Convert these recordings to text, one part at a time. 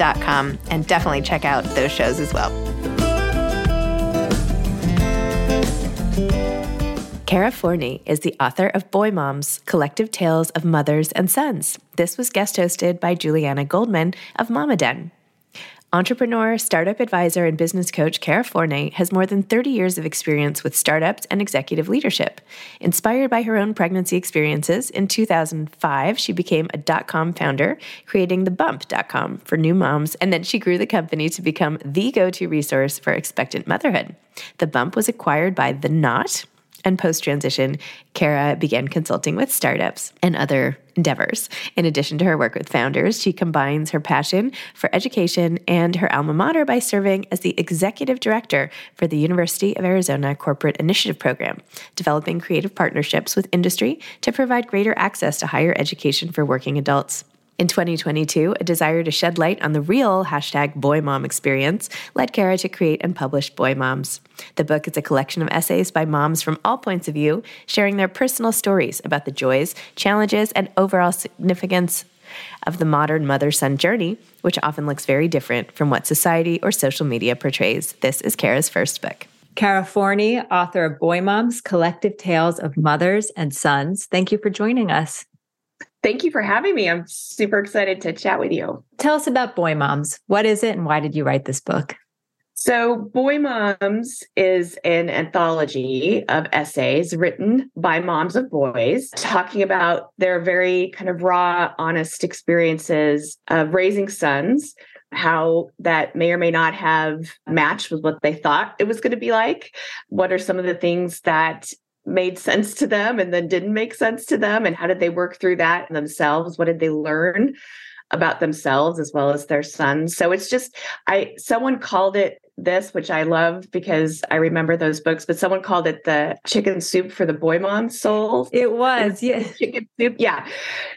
and definitely check out those shows as well. Kara Forney is the author of Boy Moms Collective Tales of Mothers and Sons. This was guest hosted by Julianna Goldman of Mama Den. Entrepreneur, startup advisor, and business coach Kara Forney has more than 30 years of experience with startups and executive leadership. Inspired by her own pregnancy experiences, in 2005, she became a dot com founder, creating the bump.com for new moms, and then she grew the company to become the go to resource for expectant motherhood. The bump was acquired by The Knot, and post transition, Kara began consulting with startups and other endeavors. In addition to her work with founders, she combines her passion for education and her alma mater by serving as the executive director for the University of Arizona Corporate Initiative Program, developing creative partnerships with industry to provide greater access to higher education for working adults. In 2022, a desire to shed light on the real hashtag boy mom experience led Kara to create and publish Boy Moms. The book is a collection of essays by moms from all points of view, sharing their personal stories about the joys, challenges, and overall significance of the modern mother son journey, which often looks very different from what society or social media portrays. This is Kara's first book. Kara Forney, author of Boy Moms Collective Tales of Mothers and Sons. Thank you for joining us. Thank you for having me. I'm super excited to chat with you. Tell us about Boy Moms. What is it and why did you write this book? So, Boy Moms is an anthology of essays written by moms of boys talking about their very kind of raw, honest experiences of raising sons, how that may or may not have matched with what they thought it was going to be like. What are some of the things that made sense to them and then didn't make sense to them and how did they work through that themselves? What did they learn about themselves as well as their sons so it's just i someone called it this, which I love because I remember those books, but someone called it the chicken soup for the boy mom soul. It was, yeah. Chicken soup. Yeah.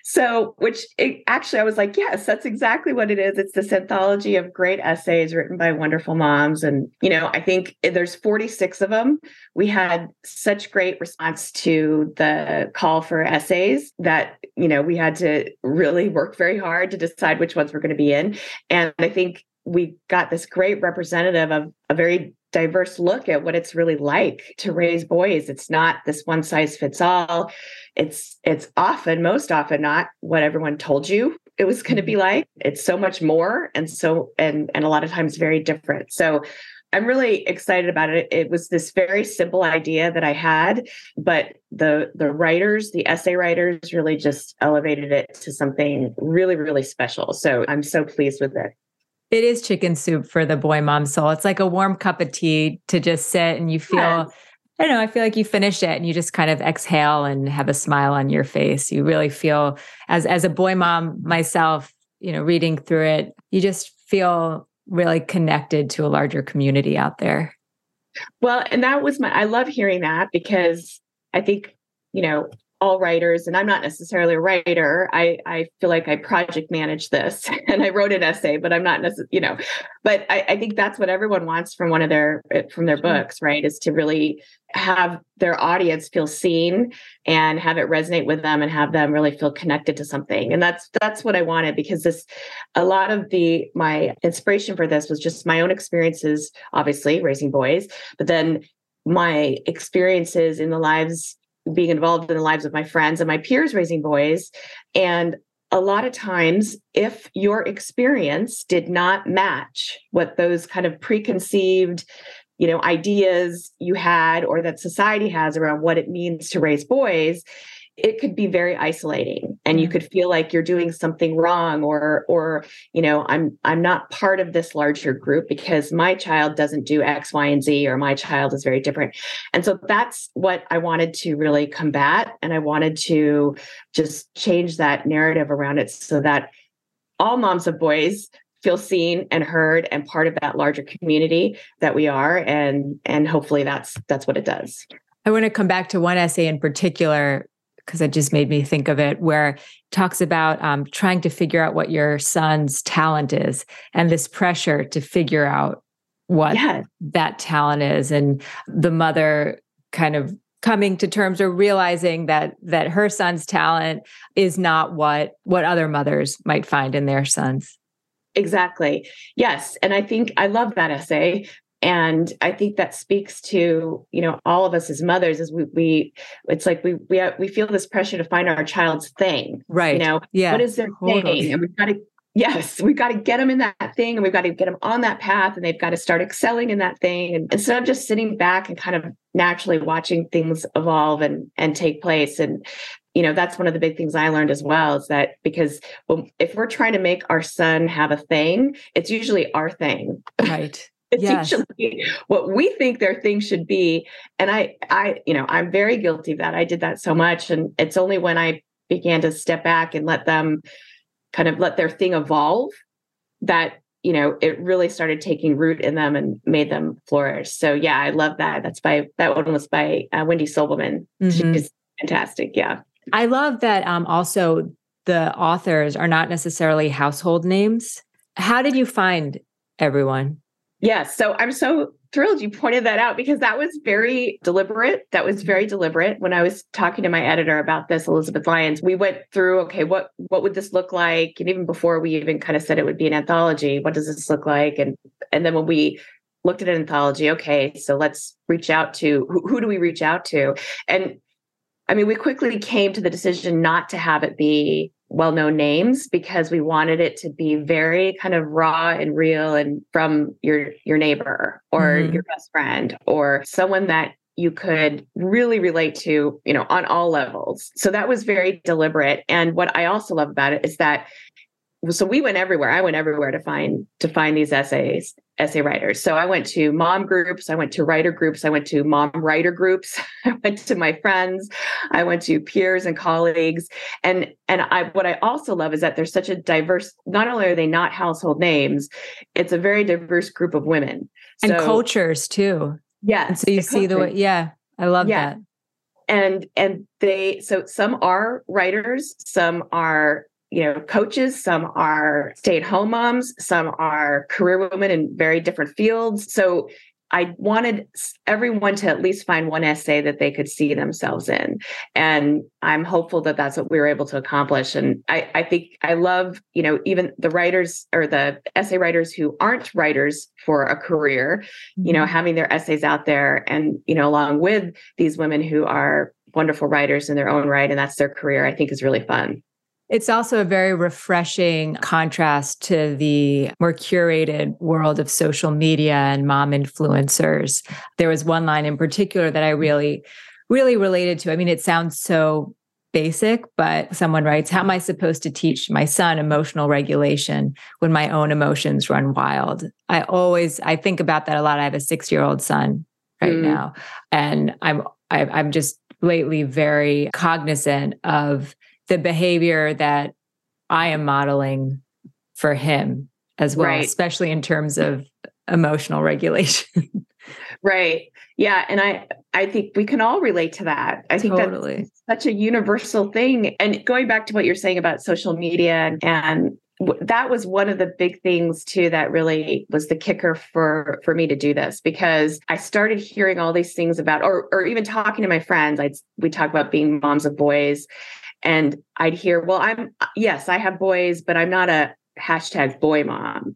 So, which it, actually I was like, yes, that's exactly what it is. It's this anthology of great essays written by wonderful moms. And, you know, I think there's 46 of them. We had such great response to the call for essays that, you know, we had to really work very hard to decide which ones we're going to be in. And I think we got this great representative of a very diverse look at what it's really like to raise boys. It's not this one size fits all. It's it's often most often not what everyone told you it was going to be mm-hmm. like. It's so much more and so and and a lot of times very different. So i'm really excited about it. It was this very simple idea that i had but the the writers the essay writers really just elevated it to something really really special. So i'm so pleased with it it is chicken soup for the boy mom soul. It's like a warm cup of tea to just sit and you feel, yes. I don't know. I feel like you finish it and you just kind of exhale and have a smile on your face. You really feel as as a boy mom myself, you know, reading through it, you just feel really connected to a larger community out there. Well, and that was my I love hearing that because I think, you know, all writers, and I'm not necessarily a writer. I, I feel like I project manage this and I wrote an essay, but I'm not necessarily, you know, but I, I, think that's what everyone wants from one of their eh, from their books, right? Is to really have their audience feel seen and have it resonate with them and have them really feel connected to something. And that's that's what I wanted because this a lot of the my inspiration for this was just my own experiences, obviously raising boys, but then my experiences in the lives being involved in the lives of my friends and my peers raising boys. And a lot of times, if your experience did not match what those kind of preconceived you know ideas you had or that society has around what it means to raise boys it could be very isolating and you mm. could feel like you're doing something wrong or or you know i'm i'm not part of this larger group because my child doesn't do x y and z or my child is very different. And so that's what i wanted to really combat and i wanted to just change that narrative around it so that all moms of boys feel seen and heard and part of that larger community that we are and and hopefully that's that's what it does. I want to come back to one essay in particular because it just made me think of it, where talks about um, trying to figure out what your son's talent is and this pressure to figure out what yeah. that talent is, and the mother kind of coming to terms or realizing that that her son's talent is not what what other mothers might find in their sons. Exactly. Yes. And i think i love that essay and i think that speaks to you know all of us as mothers is we, we it's like we we we feel this pressure to find our child's thing right. you know? Yeah what is their totally. thing and we've got to yes we've got to get them in that thing and we've got to get them on that path and they've got to start excelling in that thing. And instead of just sitting back and kind of naturally watching things evolve and and take place and you know that's one of the big things i learned as well is that because well, if we're trying to make our son have a thing it's usually our thing. Right it's yes. usually what we think their thing should be. And i i you know i'm very guilty of that i did that so much. And it's only when i began to step back and let them kind of let their thing evolve that you know it really started taking root in them and made them flourish. So yeah i love that. That's by that one was by uh, wendy sobelman mm-hmm. she's fantastic. Yeah. I love that um also the authors are not necessarily household names. How did you find everyone Yes. So I'm so thrilled you pointed that out because that was very deliberate. That was very mm-hmm. deliberate. When I was talking to my editor about this, Elizabeth Lyons, we went through, okay, what what would this look like? And even before we even kind of said it would be an anthology, what does this look like? And and then when we looked at an anthology, okay, so let's reach out to who, who do we reach out to? And I mean, we quickly came to the decision not to have it be well-known names because we wanted it to be very kind of raw and real and from your your neighbor or mm-hmm. your best friend or someone that you could really relate to you know on all levels. So that was very deliberate. And what i also love about it is that so we went everywhere. I went everywhere to find to find these essays essay writers. So i went to mom groups i went to writer groups i went to mom writer groups i went to my friends i went to peers and colleagues. And and i what i also love is that there's such a diverse not only are they not household names it's a very diverse group of women. And cultures too. Yeah and so you see the way yeah i love yeah. that. And and they so some are writers some are you know coaches some are stay-at-home moms some are career women in very different fields. So i wanted everyone to at least find one essay that they could see themselves in. And i'm hopeful that that's what we were able to accomplish. And i, I think i love you know even the writers or the essay writers who aren't writers for a career you know mm-hmm. having their essays out there and you know along with these women who are wonderful writers in their own right and that's their career i think is really fun it's also a very refreshing contrast to the more curated world of social media and mom influencers. There was one line in particular that I really, really related to. I mean, it sounds so basic, but someone writes, How am I supposed to teach my son emotional regulation when my own emotions run wild? I always I think about that a lot. I have a six year old son right mm. now. And I'm I, I'm just lately very cognizant of the behavior that I am modeling for him as well, right. especially in terms of emotional regulation. right. Yeah. And I I think we can all relate to that. I think totally. that's such a universal thing. And going back to what you're saying about social media and, and that was one of the big things too that really was the kicker for for me to do this because I started hearing all these things about or or even talking to my friends I'd we talk about being moms of boys and I'd hear well I'm yes I have boys but I'm not a hashtag boy mom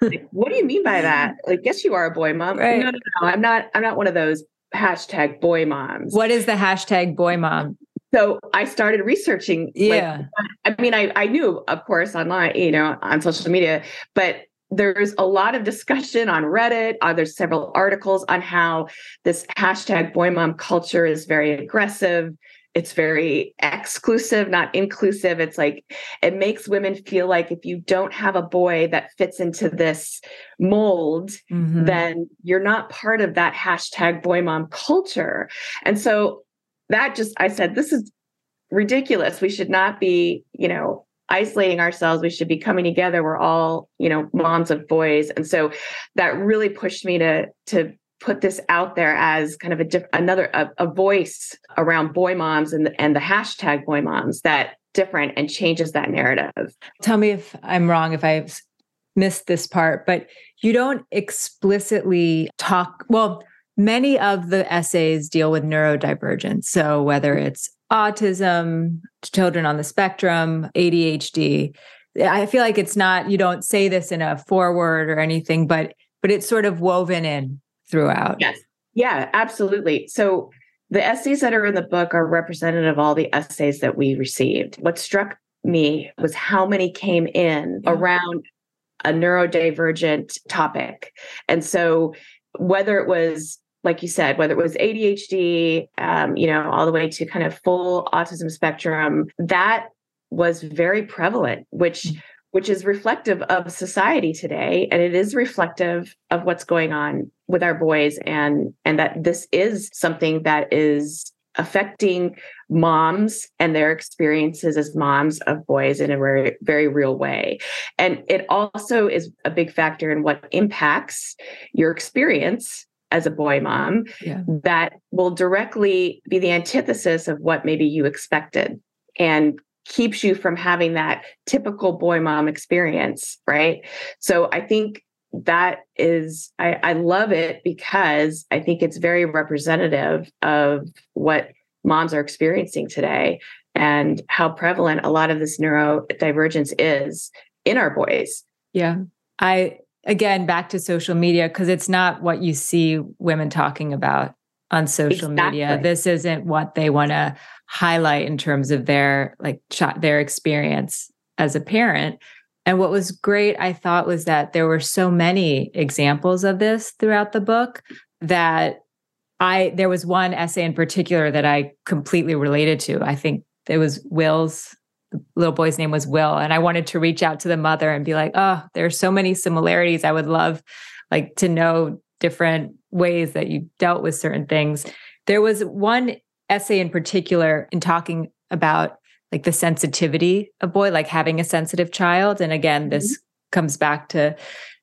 like, what do you mean by that like yes you are a boy mom right. no no no I'm not I'm not one of those hashtag boy moms what is the hashtag boy mom so I started researching. Yeah. Like, I mean, I, I knew, of course, online, you know, on social media, but there's a lot of discussion on Reddit. Uh, there's several articles on how this hashtag boy mom culture is very aggressive. It's very exclusive, not inclusive. It's like it makes women feel like if you don't have a boy that fits into this mold, mm-hmm. then you're not part of that hashtag boy mom culture. And so that just, I said, this is ridiculous. We should not be, you know, isolating ourselves. We should be coming together. We're all, you know, moms of boys. And so that really pushed me to, to, put this out there as kind of a diff- another a, a voice around boy moms and the, and the hashtag boy moms that different and changes that narrative. Tell me if I'm wrong if I've missed this part, but you don't explicitly talk well many of the essays deal with neurodivergence. So whether it's autism, children on the spectrum, ADHD, I feel like it's not, you don't say this in a foreword or anything, but but it's sort of woven in throughout. Yes. Yeah, absolutely. So the essays that are in the book are representative of all the essays that we received. What struck me was how many came in yeah. around a neurodivergent topic. And so whether it was like you said, whether it was ADHD, um, you know, all the way to kind of full autism spectrum, that was very prevalent, which mm-hmm. Which is reflective of society today, and it is reflective of what's going on with our boys, and and that this is something that is affecting moms and their experiences as moms of boys in a very very real way and it also is a big factor in what impacts your experience as a boy mom yeah. that will directly be the antithesis of what maybe you expected and keeps you from having that typical boy mom experience right? So i think that is I, I love it because i think it's very representative of what moms are experiencing today and how prevalent a lot of this neurodivergence is in our boys. Yeah. I again back to social media because it's not what you see women talking about on social exactly. media this isn't what they want to highlight in terms of their like their experience as a parent and what was great i thought was that there were so many examples of this throughout the book that i there was one essay in particular that i completely related to i think it was will's little boy's name was Will. And I wanted to reach out to the mother and be like, oh, there are so many similarities. I would love like to know different ways that you dealt with certain things. There was one essay in particular in talking about like the sensitivity of boy, like having a sensitive child. And again, this mm-hmm. comes back to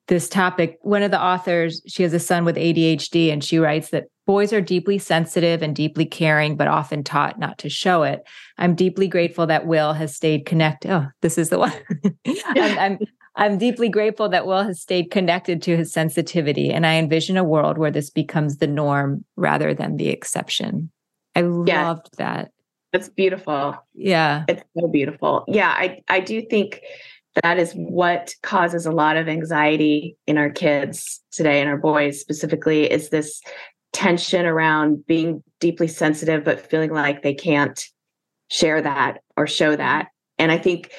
this topic. One of the authors, she has a son with ADHD, and she writes that boys are deeply sensitive and deeply caring, but often taught not to show it. I'm deeply grateful that Will has stayed connected. Oh, this is the one. I'm, I'm, I'm deeply grateful that Will has stayed connected to his sensitivity, and I envision a world where this becomes the norm rather than the exception. I yeah. loved that. That's beautiful. Yeah. It's so beautiful. Yeah, I I do think that is what causes a lot of anxiety in our kids today and our boys specifically is this tension around being deeply sensitive but feeling like they can't share that or show that and i think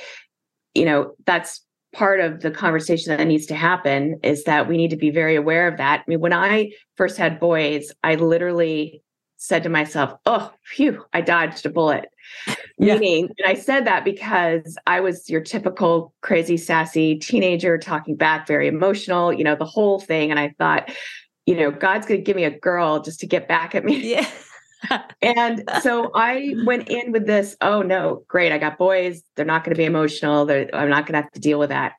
you know that's part of the conversation that needs to happen is that we need to be very aware of that i mean when i first had boys i literally said to myself oh phew i dodged a bullet yeah. meaning and i said that because i was your typical crazy sassy teenager talking back very emotional you know the whole thing and i thought you know, God's going to give me a girl just to get back at me. Yeah. and so I went in with this, oh no, great. I got boys. They're not going to be emotional. They're, I'm not going to have to deal with that.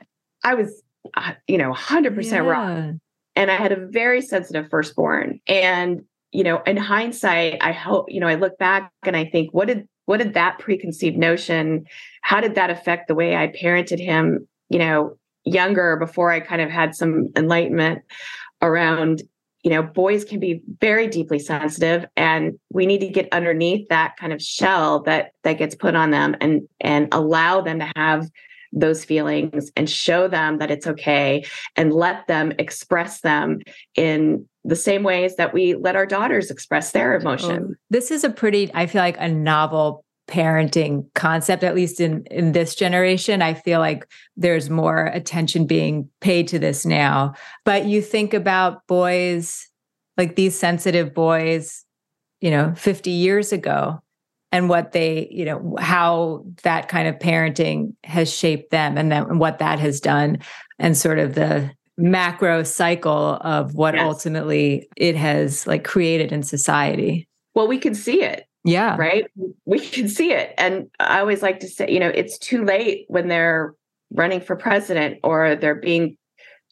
I was, uh, you know, 100% yeah. wrong. And I had a very sensitive firstborn. And, you know, in hindsight, I hope, you know, I look back and I think, what did, what did that preconceived notion, how did that affect the way I parented him, you know, younger before I kind of had some enlightenment around you know boys can be very deeply sensitive and we need to get underneath that kind of shell that that gets put on them and and allow them to have those feelings and show them that it's okay and let them express them in the same ways that we let our daughters express their emotion. This is a pretty I feel like a novel parenting concept at least in in this generation i feel like there's more attention being paid to this now. But you think about boys like these sensitive boys you know 50 years ago and what they you know how that kind of parenting has shaped them and then what that has done and sort of the macro cycle of what yes. ultimately it has like created in society. Well we can see it yeah. Right. We can see it. And I always like to say, you know, it's too late when they're running for president or they're being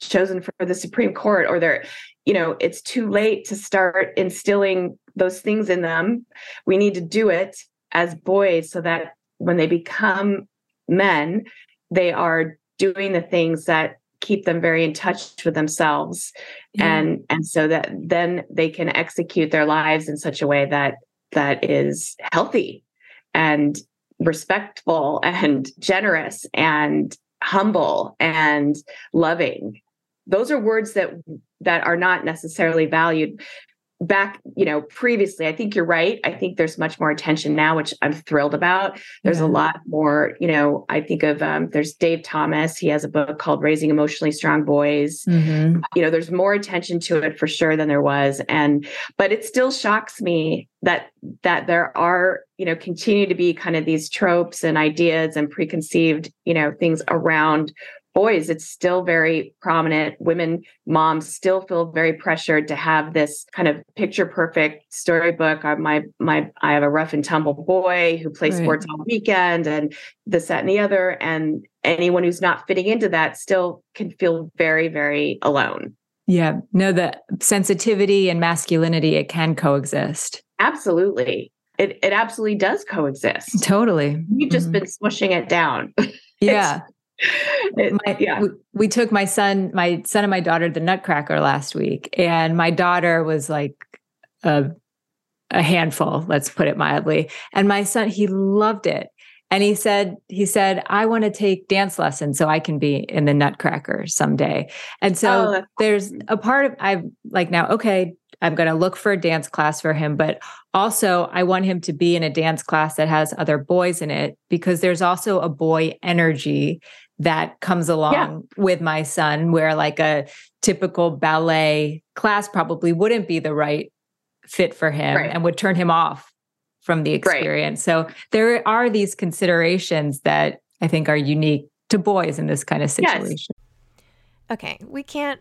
chosen for the Supreme Court or they're, you know, it's too late to start instilling those things in them. We need to do it as boys so that when they become men, they are doing the things that keep them very in touch with themselves yeah. and and so that then they can execute their lives in such a way that that is healthy and respectful and generous and humble and loving. Those are words that that are not necessarily valued back you know previously i think you're right. I think there's much more attention now which i'm thrilled about. There's yeah. a lot more you know i think of um, there's dave thomas. He has a book called raising emotionally strong boys. Mm-hmm. you know there's more attention to it for sure than there was. And but it still shocks me that that there are you know continue to be kind of these tropes and ideas and preconceived you know things around boys it's still very prominent. Women moms still feel very pressured to have this kind of picture perfect storybook. Uh, my my i have a rough and tumble boy who plays right. sports all weekend and this that and the other and anyone who's not fitting into that still can feel very very alone. Yeah no the sensitivity and masculinity it can coexist. Absolutely. It, it absolutely does coexist. Totally. You've just mm-hmm. been smushing it down. Yeah my, yeah. We, we, took my son, my son and my daughter the Nutcracker last week, and my daughter was like a, a handful, let's put it mildly. And my son, he loved it. And he said, he said, I want to take dance lessons so I can be in the Nutcracker someday. And so oh, there's a part of I'm like now, okay, I'm going to look for a dance class for him, but also I want him to be in a dance class that has other boys in it because there's also a boy energy that comes along yeah. with my son where like a typical ballet class probably wouldn't be the right fit for him right. and would turn him off from the experience. Right. So there are these considerations that I think are unique to boys in this kind of situation. Yes. Okay, we can't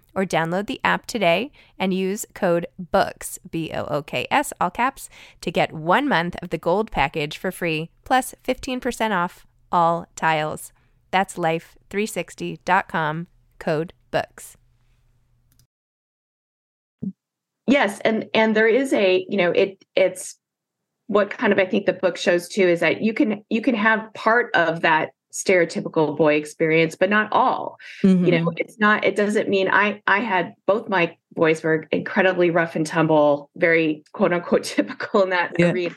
or download the app today and use code BOOKS, B O O K S, all caps, to get one month of the gold package for free, plus 15% off all tiles. That's life360.com, code BOOKS. Yes, and and there is a, you know, it it's what kind of I think the book shows too is that you can you can have part of that stereotypical boy experience but not all mm-hmm. you know mm-hmm. it's not it doesn't mean i i had both my boys were incredibly rough and tumble very quote unquote typical in that yeah. arena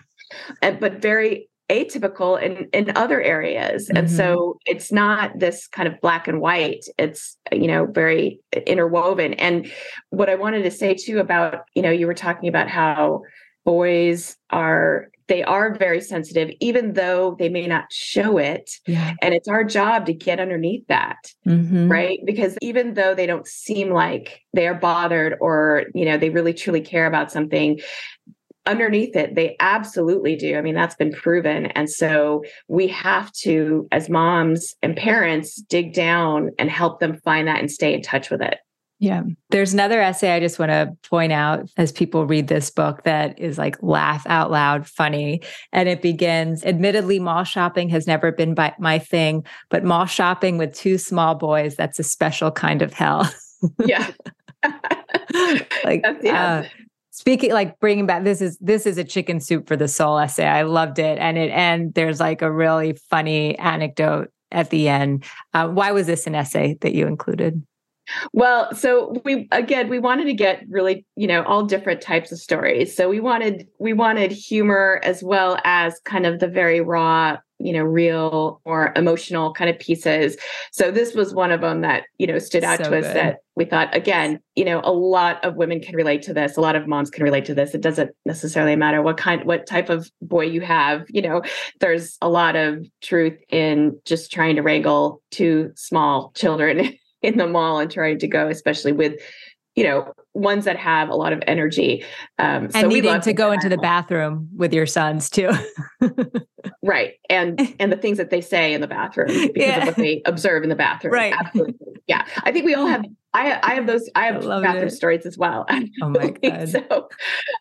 and, but very atypical in in other areas mm-hmm. and so it's not this kind of black and white it's you know very interwoven and what i wanted to say too about you know you were talking about how boys are they are very sensitive even though they may not show it. Yeah. and it's our job to get underneath that mm-hmm. right? Because even though they don't seem like they are bothered or you know they really truly care about something underneath it they absolutely do. I mean that's been proven. And so we have to as moms and parents dig down and help them find that and stay in touch with it yeah. There's another essay I just want to point out as people read this book that is like laugh out loud funny. And it begins Admittedly, mall shopping has never been by my thing, but mall shopping with two small boys, that's a special kind of hell. yeah. like, yeah. Uh, speaking like bringing back this is this is a chicken soup for the soul essay i loved it and it and there's like a really funny anecdote at the end uh, why was this an essay that you included well, so we again we wanted to get really, you know, all different types of stories. So we wanted we wanted humor as well as kind of the very raw, you know, real or emotional kind of pieces. So this was one of them that, you know, stood out so to us good. that we thought again, you know, a lot of women can relate to this. A lot of moms can relate to this. It doesn't necessarily matter what kind what type of boy you have, you know, there's a lot of truth in just trying to wrangle two small children in the mall and trying to go, especially with you know ones that have a lot of energy. Um and so needing to go into the bathroom with your sons too. Right and and the things that they say in the bathroom because yeah. of what they observe in the bathroom. Right. Absolutely. Yeah. I think we all have i i have those i have I bathroom it. stories as well. Oh my god. So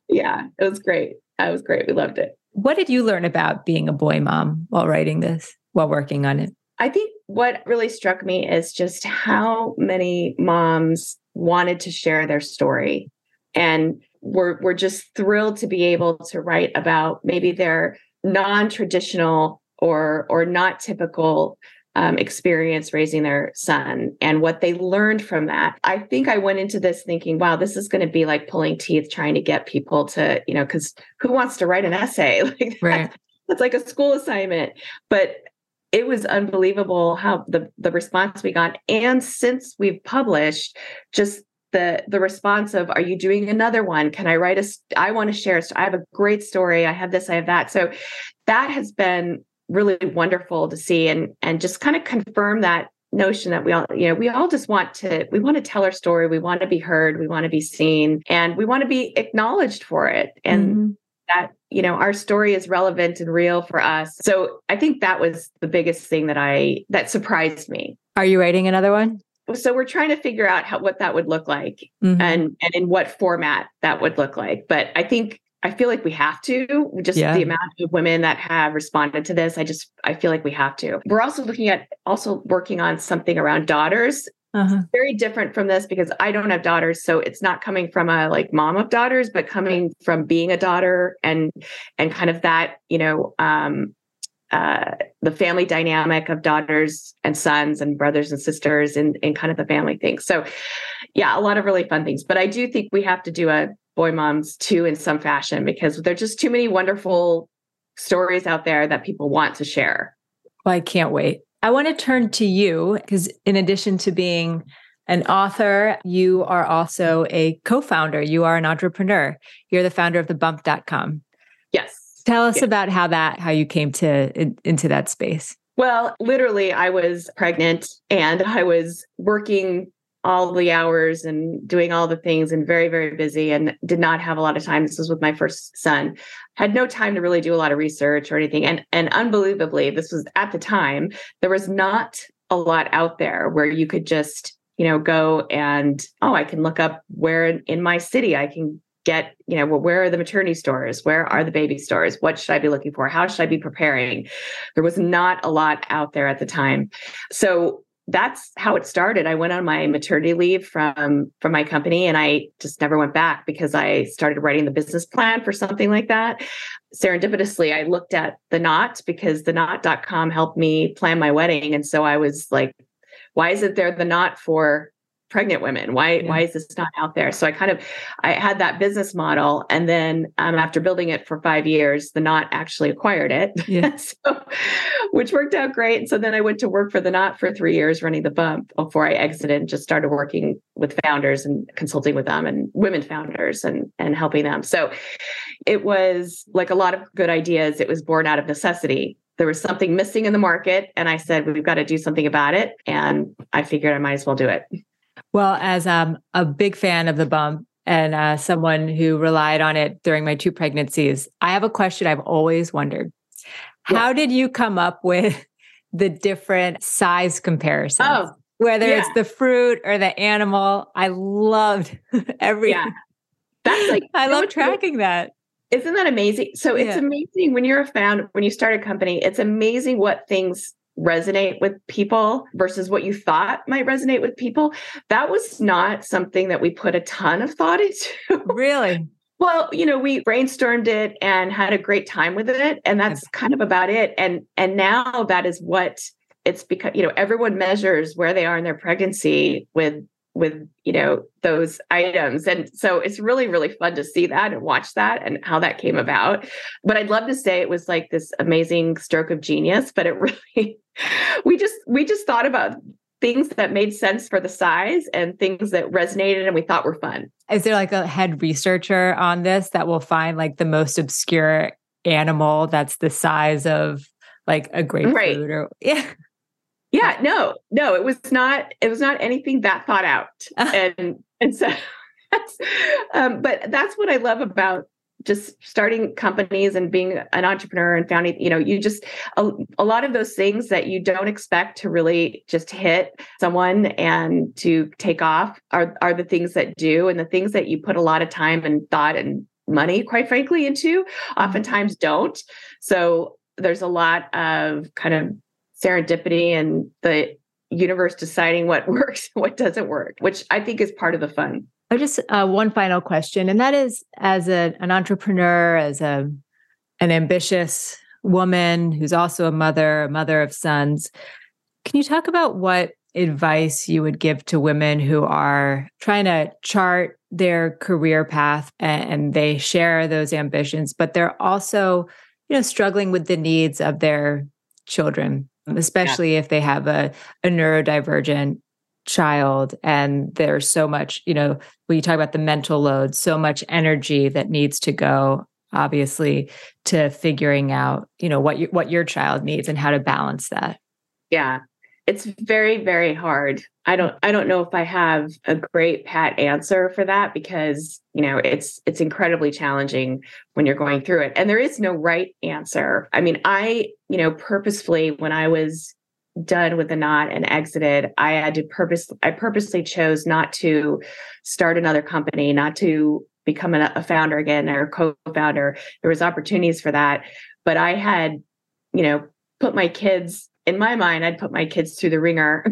yeah it was great. That was great. We loved it. What did you learn about being a boy mom while writing this while working on it I think what really struck me is just how many moms wanted to share their story and we're, we're just thrilled to be able to write about maybe their non-traditional or or not typical um, experience raising their son and what they learned from that. I think I went into this thinking, wow, this is going to be like pulling teeth trying to get people to, you know, because who wants to write an essay? Like right. that's like a school assignment. But it was unbelievable how the the response we got. And since we've published just the the response of are you doing another one? Can i write a i want to share i have a great story. I have this i have that. So that has been really wonderful to see and and just kind of confirm that notion that we all you know we all just want to we want to tell our story. We want to be heard. We want to be seen. And we want to be acknowledged for it. And mm-hmm. That you know our story is relevant and real for us. So i think that was the biggest thing that i that surprised me. Are you writing another one? So we're trying to figure out how what that would look like mm-hmm. and and in what format that would look like. But i think i feel like we have to just yeah. the amount of women that have responded to this. I just i feel like we have to. We're also looking at also working on something around daughters uh-huh. very different from this because I don't have daughters, so it's not coming from a like mom of daughters, but coming from being a daughter and and kind of that you know um, uh, the family dynamic of daughters and sons and brothers and sisters and and kind of the family thing. So yeah, a lot of really fun things. But I do think we have to do a boy moms too in some fashion because there's just too many wonderful stories out there that people want to share. Well, I can't wait. I want to turn to you because, in addition to being an author. You are also a co founder. You are an entrepreneur. You're the founder of thebump.com. Yes. Tell us yes. about how that, how you came to in, into that space. Well, literally, I was pregnant and I was working all the hours and doing all the things and very, very busy and did not have a lot of time. This was with my first son. Had no time to really do a lot of research or anything. And and unbelievably, this was at the time, there was not a lot out there where you could just you know go and oh i can look up where in my city i can get you know well, where are the maternity stores where are the baby stores what should i be looking for how should i be preparing there was not a lot out there at the time so that's how it started. I went on my maternity leave from from my company and i just never went back because i started writing the business plan for something like that. Serendipitously i looked at the knot because the knot.com helped me plan my wedding. And so i was like why is it there the knot for pregnant women. Why yeah. why is this not out there? So i kind of i had that business model and then um, after building it for five years the knot actually acquired it. Yeah. so, which worked out great. And so then i went to work for the knot for three years running the bump before i exited and just started working with founders and consulting with them and women founders and and helping them. So it was like a lot of good ideas. It was born out of necessity. There was something missing in the market and i said we've got to do something about it and i figured i might as well do it well, as um, a big fan of the bump and uh, someone who relied on it during my two pregnancies, I have a question I've always wondered. How did you come up with the different size comparisons? Oh, Whether yeah. it's the fruit or the animal, I loved every. Yeah. That's like I love tracking that. Isn't that amazing? So it's yeah. amazing when you're a founder, when you start a company, it's amazing what things resonate with people versus what you thought might resonate with people. That was not something that we put a ton of thought into. Really? Well, you know, we brainstormed it and had a great time with it and that's kind of about it. And and now that is what it's because you know everyone measures where they are in their pregnancy with with you know those items. And so it's really really fun to see that and watch that and how that came about. But i'd love to say it was like this amazing stroke of genius but it really we just we just thought about things that made sense for the size and things that resonated and we thought were fun. Is there like a head researcher on this that will find like the most obscure animal that's the size of like a grapefruit right. or yeah yeah no no it was not it was not anything that thought out. And and so that's um, but that's what i love about just starting companies and being an entrepreneur and founding you know you just a, a, lot of those things that you don't expect to really just hit someone and to take off are are the things that do and the things that you put a lot of time and thought and money quite frankly into mm-hmm. oftentimes don't. So there's a lot of kind of serendipity and the universe deciding what works and what doesn't work which i think is part of the fun. Oh just uh, one final question and that is as a, an entrepreneur as a an ambitious woman who's also a mother a mother of sons can you talk about what advice you would give to women who are trying to chart their career path and they share those ambitions but they're also you know struggling with the needs of their children Mm, especially yeah. if they have a, a neurodivergent child and there's so much you know when you talk about the mental load so much energy that needs to go obviously to figuring out you know what you, what your child needs and how to balance that yeah it's very very hard. I don't i don't know if i have a great pat answer for that because you know it's it's incredibly challenging when you're going through it. And there is no right answer. I mean i you know purposefully when i was done with the knot and exited i had to purpose i purposely chose not to start another company not to become a, founder again or co-founder. There was opportunities for that but i had you know put my kids in my mind, I'd put my kids through the ringer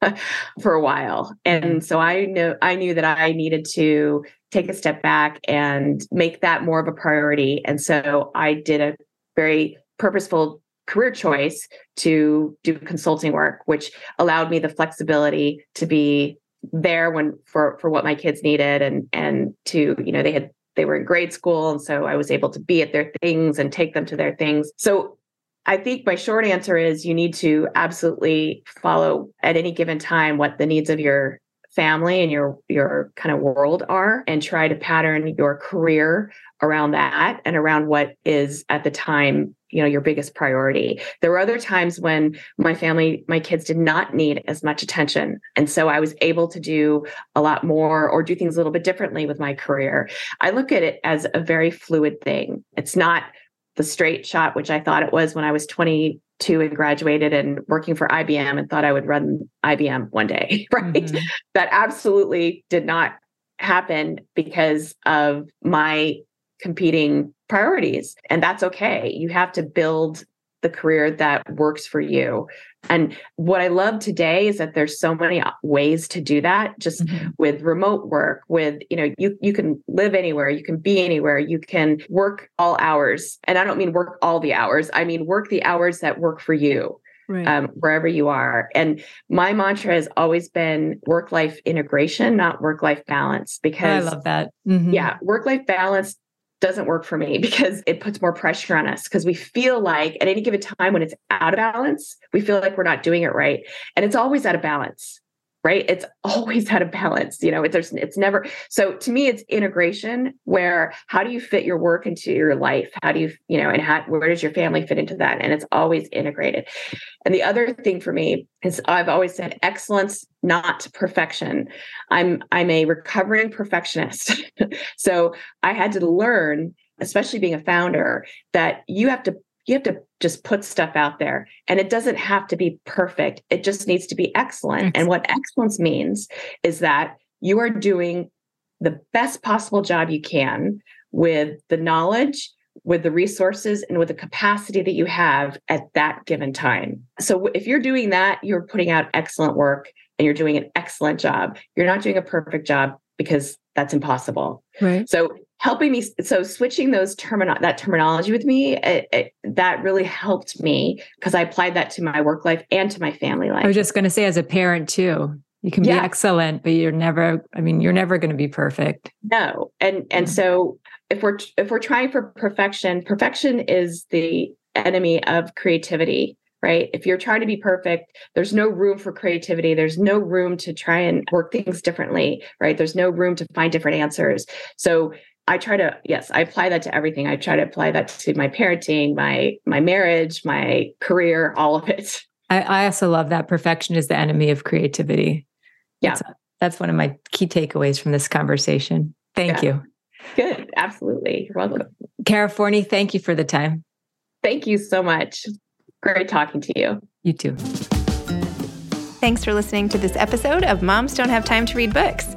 for a while. And mm-hmm. so I know I knew that I needed to take a step back and make that more of a priority. And so I did a very purposeful career choice to do consulting work, which allowed me the flexibility to be there when for for what my kids needed and and to you know they had they were in grade school and so I was able to be at their things and take them to their things. So I think my short answer is you need to absolutely follow at any given time what the needs of your family and your your kind of world are and try to pattern your career around that and around what is at the time you know your biggest priority. There were other times when my family my kids did not need as much attention. And so i was able to do a lot more or do things a little bit differently with my career. I look at it as a very fluid thing. It's not the straight shot which i thought it was when i was 22 and graduated and working for ibm and thought i would run ibm one day right mm-hmm. that absolutely did not happen because of my competing priorities. And that's okay. You have to build the career that works for you. And what I love today is that there's so many ways to do that just mm-hmm. with remote work with you know you you can live anywhere, you can be anywhere, you can work all hours. And I don't mean work all the hours. I mean work the hours that work for you. Right. Um, wherever you are. And my mantra has always been work life integration, not work life balance. Because I love that. Mm-hmm. Yeah, work life balance doesn't work for me because it puts more pressure on us because we feel like at any given time when it's out of balance, we feel like we're not doing it right. And it's always out of balance right? It's always out of balance you know it's there's it's never so to me it's integration where how do you fit your work into your life? How do you you know and how where does your family fit into that? And it's always integrated. And the other thing for me is i've always said excellence not perfection. I'm i'm a recovering perfectionist. So i had to learn especially being a founder that you have to you have to just put stuff out there and it doesn't have to be perfect. It just needs to be excellent, and what excellence means is that you are doing the best possible job you can with the knowledge with the resources and with the capacity that you have at that given time. So if you're doing that you're putting out excellent work and you're doing an excellent job. You're not doing a perfect job because that's impossible. Right. So helping me so switching those termino- that terminology with me it, it, that really helped me because i applied that to my work life and to my family life i was just going to say as a parent too you can yeah. be excellent but you're never i mean you're never going to be perfect no and and mm-hmm. so if we're if we're trying for perfection perfection is the enemy of creativity right? If you're trying to be perfect, there's no room for creativity. There's no room to try and work things differently, right? There's no room to find different answers. So I try to, yes, I apply that to everything. I try to apply that to my parenting, my my marriage, my career, all of it. I, I also love that perfection is the enemy of creativity. Yeah. That's, that's one of my key takeaways from this conversation. Thank yeah. you. Good. Absolutely. You're welcome. Kara Forney, thank you for the time. Thank you so much. Great talking to you. You too. Thanks for listening to this episode of Moms Don't Have Time to Read Books.